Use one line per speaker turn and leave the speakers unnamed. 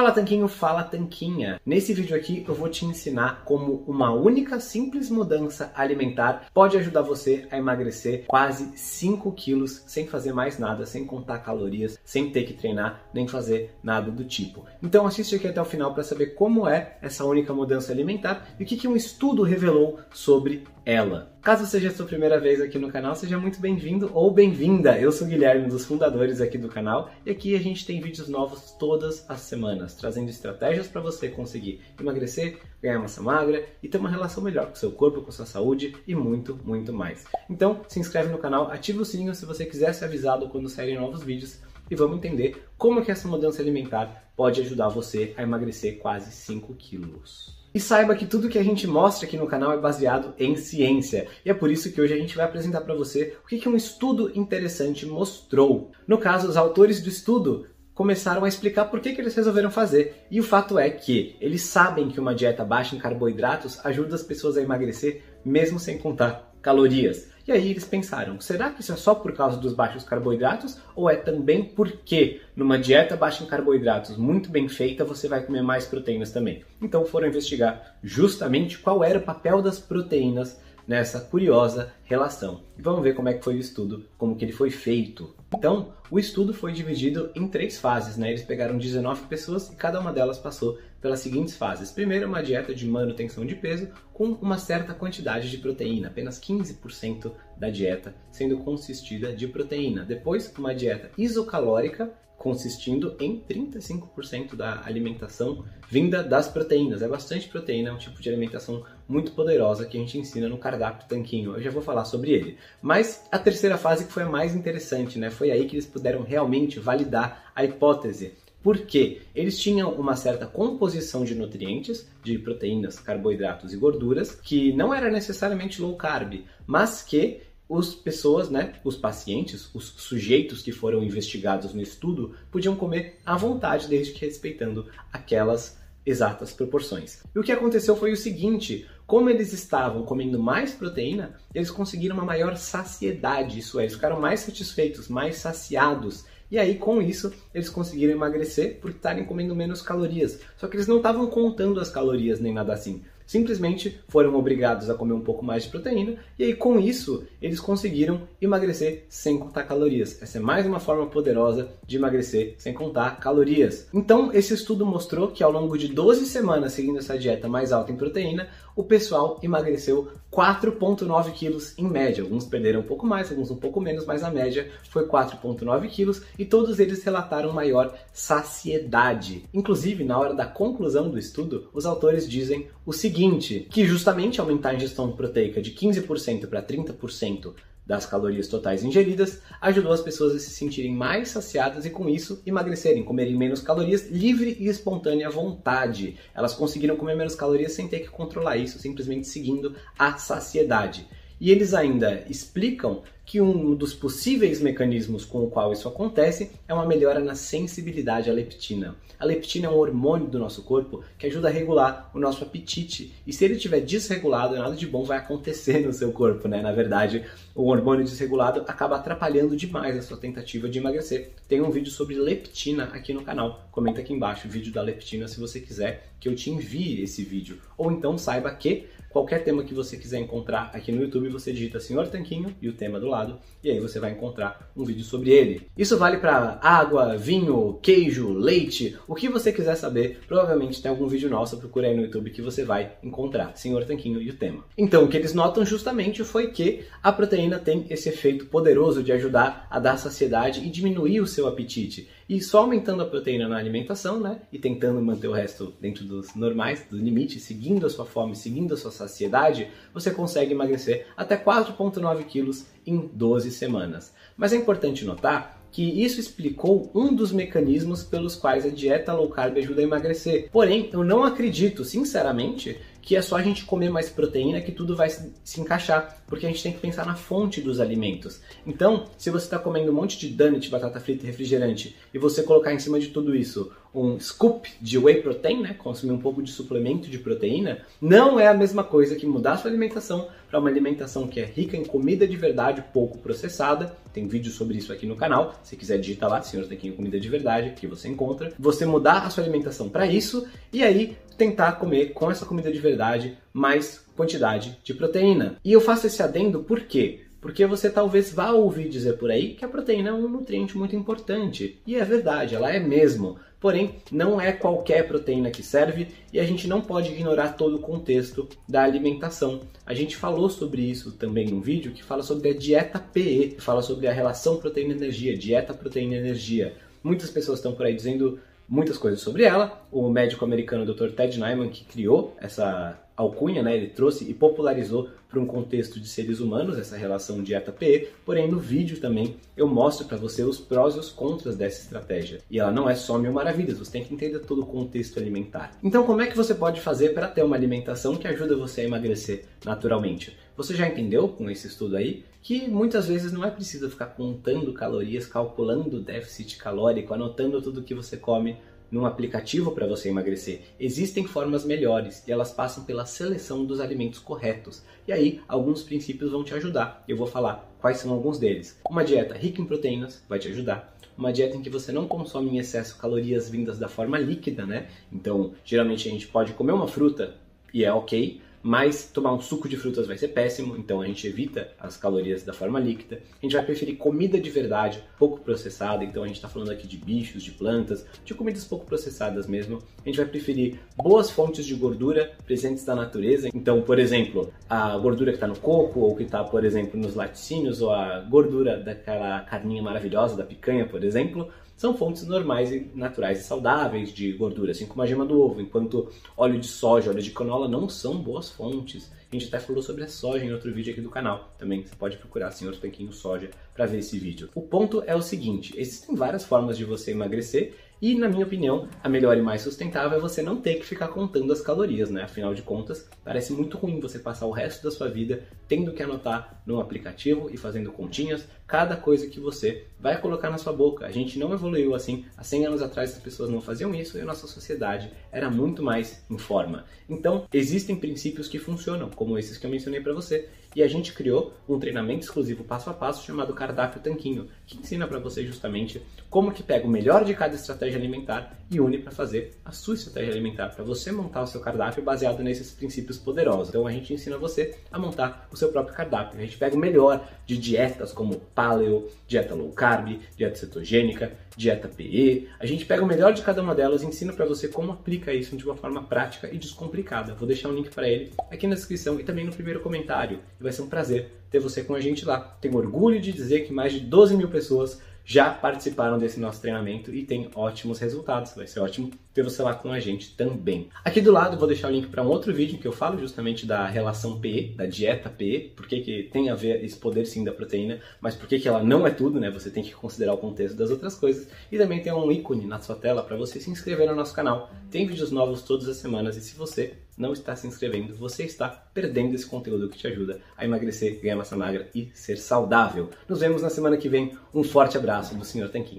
Fala Tanquinho, fala Tanquinha! Nesse vídeo aqui eu vou te ensinar como uma única simples mudança alimentar pode ajudar você a emagrecer quase 5 quilos sem fazer mais nada, sem contar calorias, sem ter que treinar, nem fazer nada do tipo. Então assiste aqui até o final para saber como é essa única mudança alimentar e o que, que um estudo revelou sobre ela. Caso seja a sua primeira vez aqui no canal, seja muito bem-vindo ou bem-vinda. Eu sou o Guilherme, um dos fundadores aqui do canal, e aqui a gente tem vídeos novos todas as semanas, trazendo estratégias para você conseguir emagrecer, ganhar massa magra e ter uma relação melhor com seu corpo, com sua saúde e muito, muito mais. Então, se inscreve no canal, ativa o sininho se você quiser ser avisado quando saírem novos vídeos e vamos entender como que essa mudança alimentar pode ajudar você a emagrecer quase 5 quilos. E saiba que tudo que a gente mostra aqui no canal é baseado em ciência. E é por isso que hoje a gente vai apresentar para você o que, que um estudo interessante mostrou. No caso, os autores do estudo começaram a explicar por que, que eles resolveram fazer. E o fato é que eles sabem que uma dieta baixa em carboidratos ajuda as pessoas a emagrecer mesmo sem contar calorias. E aí eles pensaram: será que isso é só por causa dos baixos carboidratos ou é também porque numa dieta baixa em carboidratos muito bem feita você vai comer mais proteínas também? Então foram investigar justamente qual era o papel das proteínas nessa curiosa relação. E vamos ver como é que foi o estudo, como que ele foi feito. Então, o estudo foi dividido em três fases, né? Eles pegaram 19 pessoas e cada uma delas passou pelas seguintes fases. Primeiro, uma dieta de manutenção de peso com uma certa quantidade de proteína, apenas 15% da dieta sendo consistida de proteína. Depois, uma dieta isocalórica consistindo em 35% da alimentação vinda das proteínas. É bastante proteína, é um tipo de alimentação muito poderosa que a gente ensina no cardápio tanquinho. Eu já vou falar sobre ele. Mas a terceira fase que foi a mais interessante, né? Foi aí que eles puderam realmente validar a hipótese. Porque eles tinham uma certa composição de nutrientes, de proteínas, carboidratos e gorduras, que não era necessariamente low carb, mas que as pessoas, né, os pacientes, os sujeitos que foram investigados no estudo, podiam comer à vontade, desde que respeitando aquelas exatas proporções. E o que aconteceu foi o seguinte: como eles estavam comendo mais proteína, eles conseguiram uma maior saciedade, isso é, eles ficaram mais satisfeitos, mais saciados. E aí, com isso, eles conseguiram emagrecer por estarem comendo menos calorias. Só que eles não estavam contando as calorias nem nada assim simplesmente foram obrigados a comer um pouco mais de proteína e aí com isso eles conseguiram emagrecer sem contar calorias. Essa é mais uma forma poderosa de emagrecer sem contar calorias. Então, esse estudo mostrou que ao longo de 12 semanas seguindo essa dieta mais alta em proteína, o pessoal emagreceu 4,9 quilos em média. Alguns perderam um pouco mais, alguns um pouco menos, mas a média foi 4,9 quilos e todos eles relataram maior saciedade. Inclusive, na hora da conclusão do estudo, os autores dizem o seguinte que justamente aumentar a ingestão proteica de 15% para 30% das calorias totais ingeridas ajudou as pessoas a se sentirem mais saciadas e com isso emagrecerem, comerem menos calorias livre e espontânea vontade. Elas conseguiram comer menos calorias sem ter que controlar isso, simplesmente seguindo a saciedade. E eles ainda explicam que um dos possíveis mecanismos com o qual isso acontece é uma melhora na sensibilidade à leptina. A leptina é um hormônio do nosso corpo que ajuda a regular o nosso apetite. E se ele estiver desregulado, nada de bom vai acontecer no seu corpo, né? Na verdade, o hormônio desregulado acaba atrapalhando demais a sua tentativa de emagrecer. Tem um vídeo sobre leptina aqui no canal. Comenta aqui embaixo o vídeo da leptina se você quiser que eu te envie esse vídeo. Ou então saiba que qualquer tema que você quiser encontrar aqui no YouTube, você digita Senhor Tanquinho e o tema do lado e aí você vai encontrar um vídeo sobre ele. Isso vale para água, vinho, queijo, leite, o que você quiser saber, provavelmente tem algum vídeo nosso, procura aí no YouTube que você vai encontrar, Senhor Tanquinho e o tema. Então, o que eles notam justamente foi que a proteína tem esse efeito poderoso de ajudar a dar saciedade e diminuir o seu apetite. E só aumentando a proteína na alimentação, né, e tentando manter o resto dentro dos normais, do limite, seguindo a sua fome, seguindo a sua saciedade, você consegue emagrecer até 4,9 quilos em 12 semanas. Mas é importante notar que isso explicou um dos mecanismos pelos quais a dieta low carb ajuda a emagrecer. Porém, eu não acredito, sinceramente, que é só a gente comer mais proteína que tudo vai se encaixar, porque a gente tem que pensar na fonte dos alimentos. Então, se você está comendo um monte de donut, batata frita e refrigerante, e você colocar em cima de tudo isso um scoop de whey protein, né, consumir um pouco de suplemento de proteína, não é a mesma coisa que mudar sua alimentação para uma alimentação que é rica em comida de verdade, pouco processada. Tem vídeo sobre isso aqui no canal. Se quiser digitar lá, Senhor Tanquinho Comida de Verdade, que você encontra. Você mudar a sua alimentação para isso e aí tentar comer com essa comida de verdade mais quantidade de proteína. E eu faço esse adendo por quê? Porque você talvez vá ouvir dizer por aí que a proteína é um nutriente muito importante. E é verdade, ela é mesmo. Porém, não é qualquer proteína que serve e a gente não pode ignorar todo o contexto da alimentação. A gente falou sobre isso também num vídeo que fala sobre a dieta PE, que fala sobre a relação proteína-energia, dieta proteína-energia. Muitas pessoas estão por aí dizendo muitas coisas sobre ela. O médico americano Dr. Ted Nyman, que criou essa alcunha, né, ele trouxe e popularizou para um contexto de seres humanos essa relação dieta-PE, porém no vídeo também eu mostro para você os prós e os contras dessa estratégia. E ela não é só mil maravilhas, você tem que entender todo o contexto alimentar. Então como é que você pode fazer para ter uma alimentação que ajuda você a emagrecer naturalmente? Você já entendeu com esse estudo aí que muitas vezes não é preciso ficar contando calorias, calculando o déficit calórico, anotando tudo que você come num aplicativo para você emagrecer. Existem formas melhores e elas passam pela seleção dos alimentos corretos. E aí, alguns princípios vão te ajudar. Eu vou falar quais são alguns deles. Uma dieta rica em proteínas vai te ajudar. Uma dieta em que você não consome em excesso calorias vindas da forma líquida, né? Então, geralmente a gente pode comer uma fruta e é ok, mas tomar um suco de frutas vai ser péssimo, então a gente evita as calorias da forma líquida. A gente vai preferir comida de verdade, pouco processada, então a gente está falando aqui de bichos, de plantas, de comidas pouco processadas mesmo. A gente vai preferir boas fontes de gordura presentes da natureza, então, por exemplo, a gordura que está no coco, ou que está, por exemplo, nos laticínios, ou a gordura daquela carninha maravilhosa da picanha, por exemplo, são fontes normais e naturais e saudáveis de gordura, assim como a gema do ovo, enquanto óleo de soja, óleo de canola não são boas fontes. A gente até falou sobre a soja em outro vídeo aqui do canal. Também você pode procurar Senhor Tanquinho Soja para ver esse vídeo. O ponto é o seguinte: existem várias formas de você emagrecer e, na minha opinião, a melhor e mais sustentável é você não ter que ficar contando as calorias, né? Afinal de contas, parece muito ruim você passar o resto da sua vida tendo que anotar num aplicativo e fazendo continhas cada coisa que você vai colocar na sua boca. A gente não evoluiu assim. Há 100 anos atrás as pessoas não faziam isso e a nossa sociedade era muito mais em forma. Então, existem princípios que funcionam, como esses que eu mencionei para você, e a gente criou um treinamento exclusivo passo a passo chamado Cardápio Tanquinho, que ensina para você justamente como que pega o melhor de cada estratégia alimentar e une para fazer a sua estratégia alimentar, para você montar o seu cardápio baseado nesses princípios poderosos. Então a gente ensina você a montar o seu próprio cardápio. A gente pega o melhor de dietas como paleo, dieta low carb, dieta cetogênica, dieta PE. A gente pega o melhor de cada uma delas e ensina para você como aplica isso de uma forma prática e descomplicada. Vou deixar um link para ele aqui na descrição e também no primeiro comentário. E vai ser um prazer ter você com a gente lá. Tenho orgulho de dizer que mais de 12 mil pessoas já participaram desse nosso treinamento e tem ótimos resultados. Vai ser ótimo ter você lá com a gente também. Aqui do lado vou deixar o link para um outro vídeo que eu falo justamente da relação PE, da dieta PE, porque que tem a ver esse poder sim da proteína, mas por que ela não é tudo, né? Você tem que considerar o contexto das outras coisas. E também tem um ícone na sua tela para você se inscrever no nosso canal. Tem vídeos novos todas as semanas e se você não está se inscrevendo, você está perdendo esse conteúdo que te ajuda a emagrecer, ganhar massa magra e ser saudável. Nos vemos na semana que vem. Um forte abraço do Sr. Tanquinho.